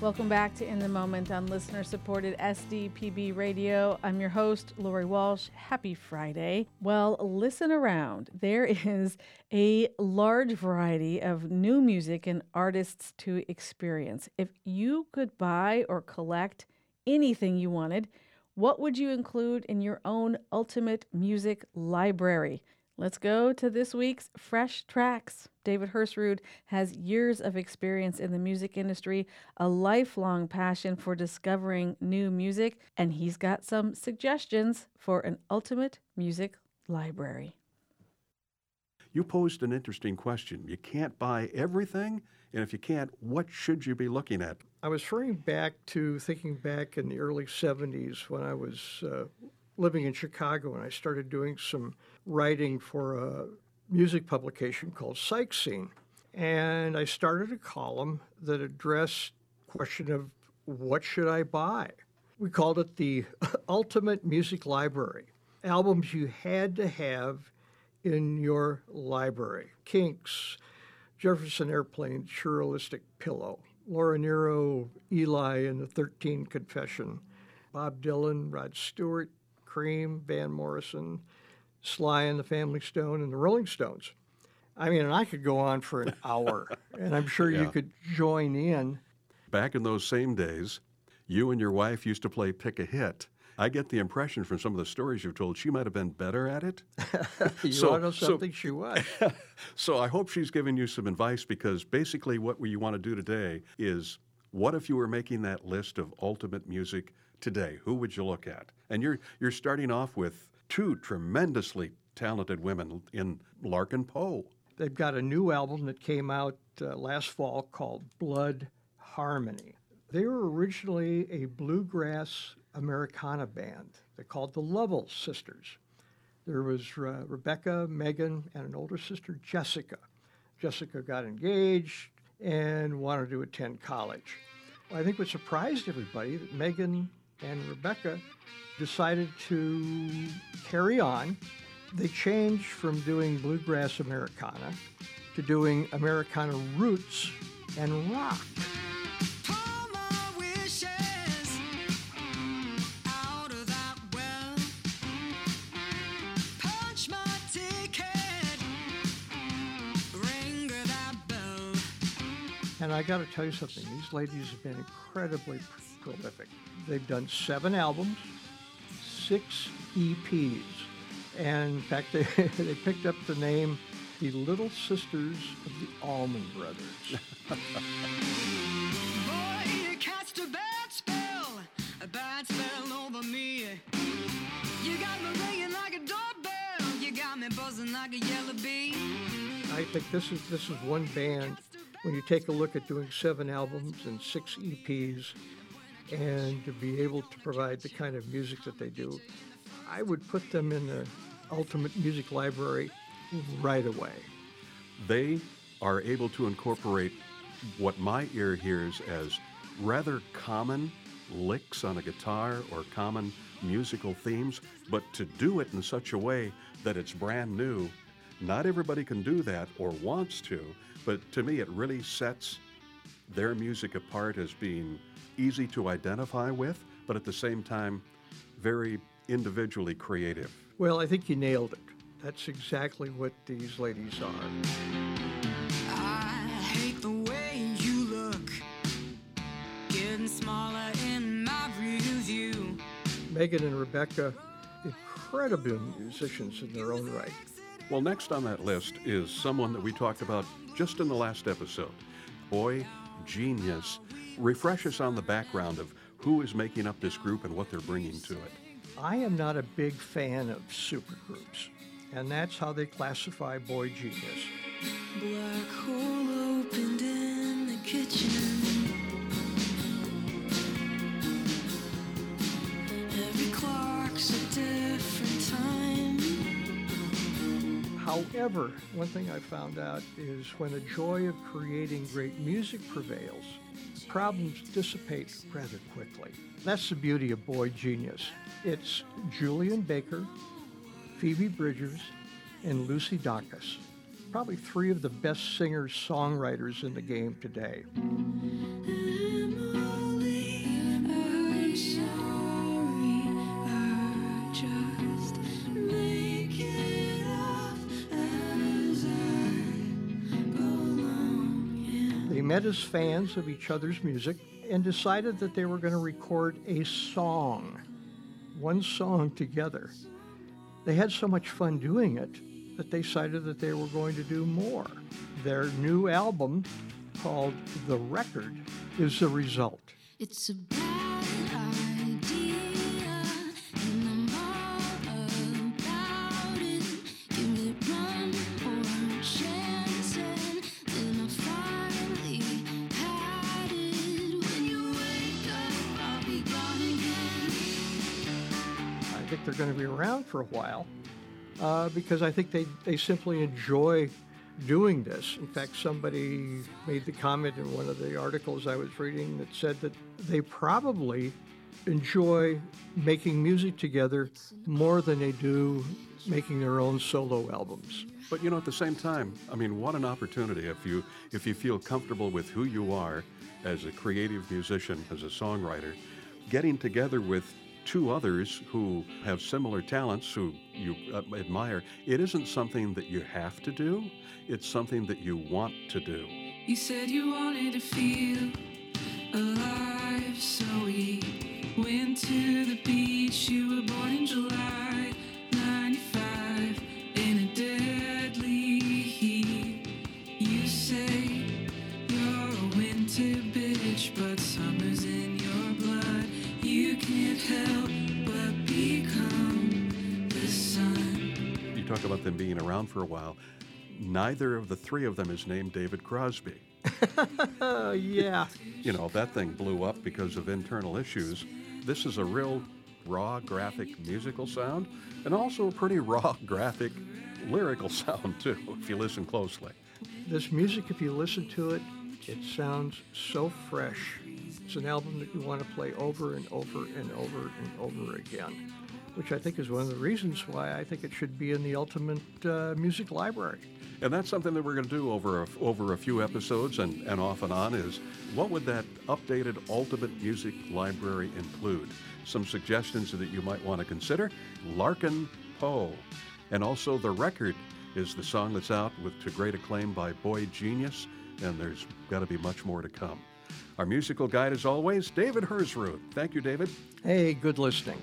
Welcome back to In the Moment on listener supported SDPB Radio. I'm your host, Lori Walsh. Happy Friday. Well, listen around. There is a large variety of new music and artists to experience. If you could buy or collect anything you wanted, what would you include in your own ultimate music library? Let's go to this week's Fresh Tracks. David Hersrud has years of experience in the music industry, a lifelong passion for discovering new music, and he's got some suggestions for an ultimate music library. You posed an interesting question. You can't buy everything, and if you can't, what should you be looking at? I was referring back to thinking back in the early 70s when I was uh, living in Chicago and I started doing some writing for a music publication called Psych Scene. And I started a column that addressed question of what should I buy? We called it the Ultimate Music Library. Albums you had to have in your library. Kinks, Jefferson Airplane, Surrealistic Pillow, Laura Nyro, Eli and the 13 Confession, Bob Dylan, Rod Stewart, Cream, Van Morrison, Sly and the Family Stone, and the Rolling Stones. I mean, and I could go on for an hour, and I'm sure yeah. you could join in. Back in those same days, you and your wife used to play pick a hit. I get the impression from some of the stories you've told she might have been better at it. you so, want to know something? So, she was. so I hope she's giving you some advice because basically what you want to do today is what if you were making that list of ultimate music today? Who would you look at? And you're you're starting off with two tremendously talented women in Larkin Poe. They've got a new album that came out uh, last fall called Blood Harmony. They were originally a bluegrass Americana band. They're called the Lovell Sisters. There was uh, Rebecca, Megan, and an older sister, Jessica. Jessica got engaged and wanted to attend college. I think what surprised everybody that Megan and Rebecca decided to carry on. They changed from doing bluegrass Americana to doing Americana roots and rock. And I got to tell you something, these ladies have been incredibly prolific. They've done seven albums, six EPs. And in fact, they, they picked up the name the Little Sisters of the Allman Brothers. Boy, you cast a bad spell, a bad spell over me. You got me ringing like a doorbell, you got me buzzing like a yellow bee. I think this is this is one band. When you take a look at doing seven albums and six EPs, and to be able to provide the kind of music that they do, I would put them in the ultimate music library right away. They are able to incorporate what my ear hears as rather common licks on a guitar or common musical themes, but to do it in such a way that it's brand new. Not everybody can do that or wants to, but to me, it really sets their music apart as being easy to identify with, but at the same time, very individually creative. Well, I think you nailed it. That's exactly what these ladies are. I hate the way you look, getting smaller in my view. Megan and Rebecca, incredible musicians in their own right. Well, next on that list is someone that we talked about just in the last episode. Boy genius. Refresh us on the background of who is making up this group and what they're bringing to it. I am not a big fan of supergroups, and that's how they classify Boy Genius. Black hole opened in the kitchen. However, one thing I found out is when the joy of creating great music prevails, problems dissipate rather quickly. That's the beauty of Boy Genius. It's Julien Baker, Phoebe Bridgers, and Lucy Dacus. Probably three of the best singers songwriters in the game today. Met as fans of each other's music and decided that they were going to record a song, one song together. They had so much fun doing it that they decided that they were going to do more. Their new album, called The Record, is the result. It's a think they're going to be around for a while uh, because I think they, they simply enjoy doing this. In fact, somebody made the comment in one of the articles I was reading that said that they probably enjoy making music together more than they do making their own solo albums. But you know, at the same time, I mean, what an opportunity if you if you feel comfortable with who you are as a creative musician, as a songwriter, getting together with two others who have similar talents, who you uh, admire. It isn't something that you have to do; it's something that you want to do. You said you wanted to feel alive, so we went to the beach. You were born in July talk about them being around for a while. Neither of the three of them is named David Crosby. Yeah. You know, that thing blew up because of internal issues. This is a real raw, graphic musical sound, and also a pretty raw, graphic lyrical sound, too, if you listen closely. This music, if you listen to it, it sounds so fresh. It's an album that you want to play over and over and over and over again, which I think is one of the reasons why I think it should be in the Ultimate uh, Music Library. And that's something that we're going to do over a, over a few episodes and, and off and on is what would that updated Ultimate Music Library include? Some suggestions that you might want to consider. Larkin Poe. And also The Record is the song that's out with to great acclaim by Boy Genius, and there's got to be much more to come. Our musical guide, as always, David Hersrud. Thank you, David. Hey, good listening.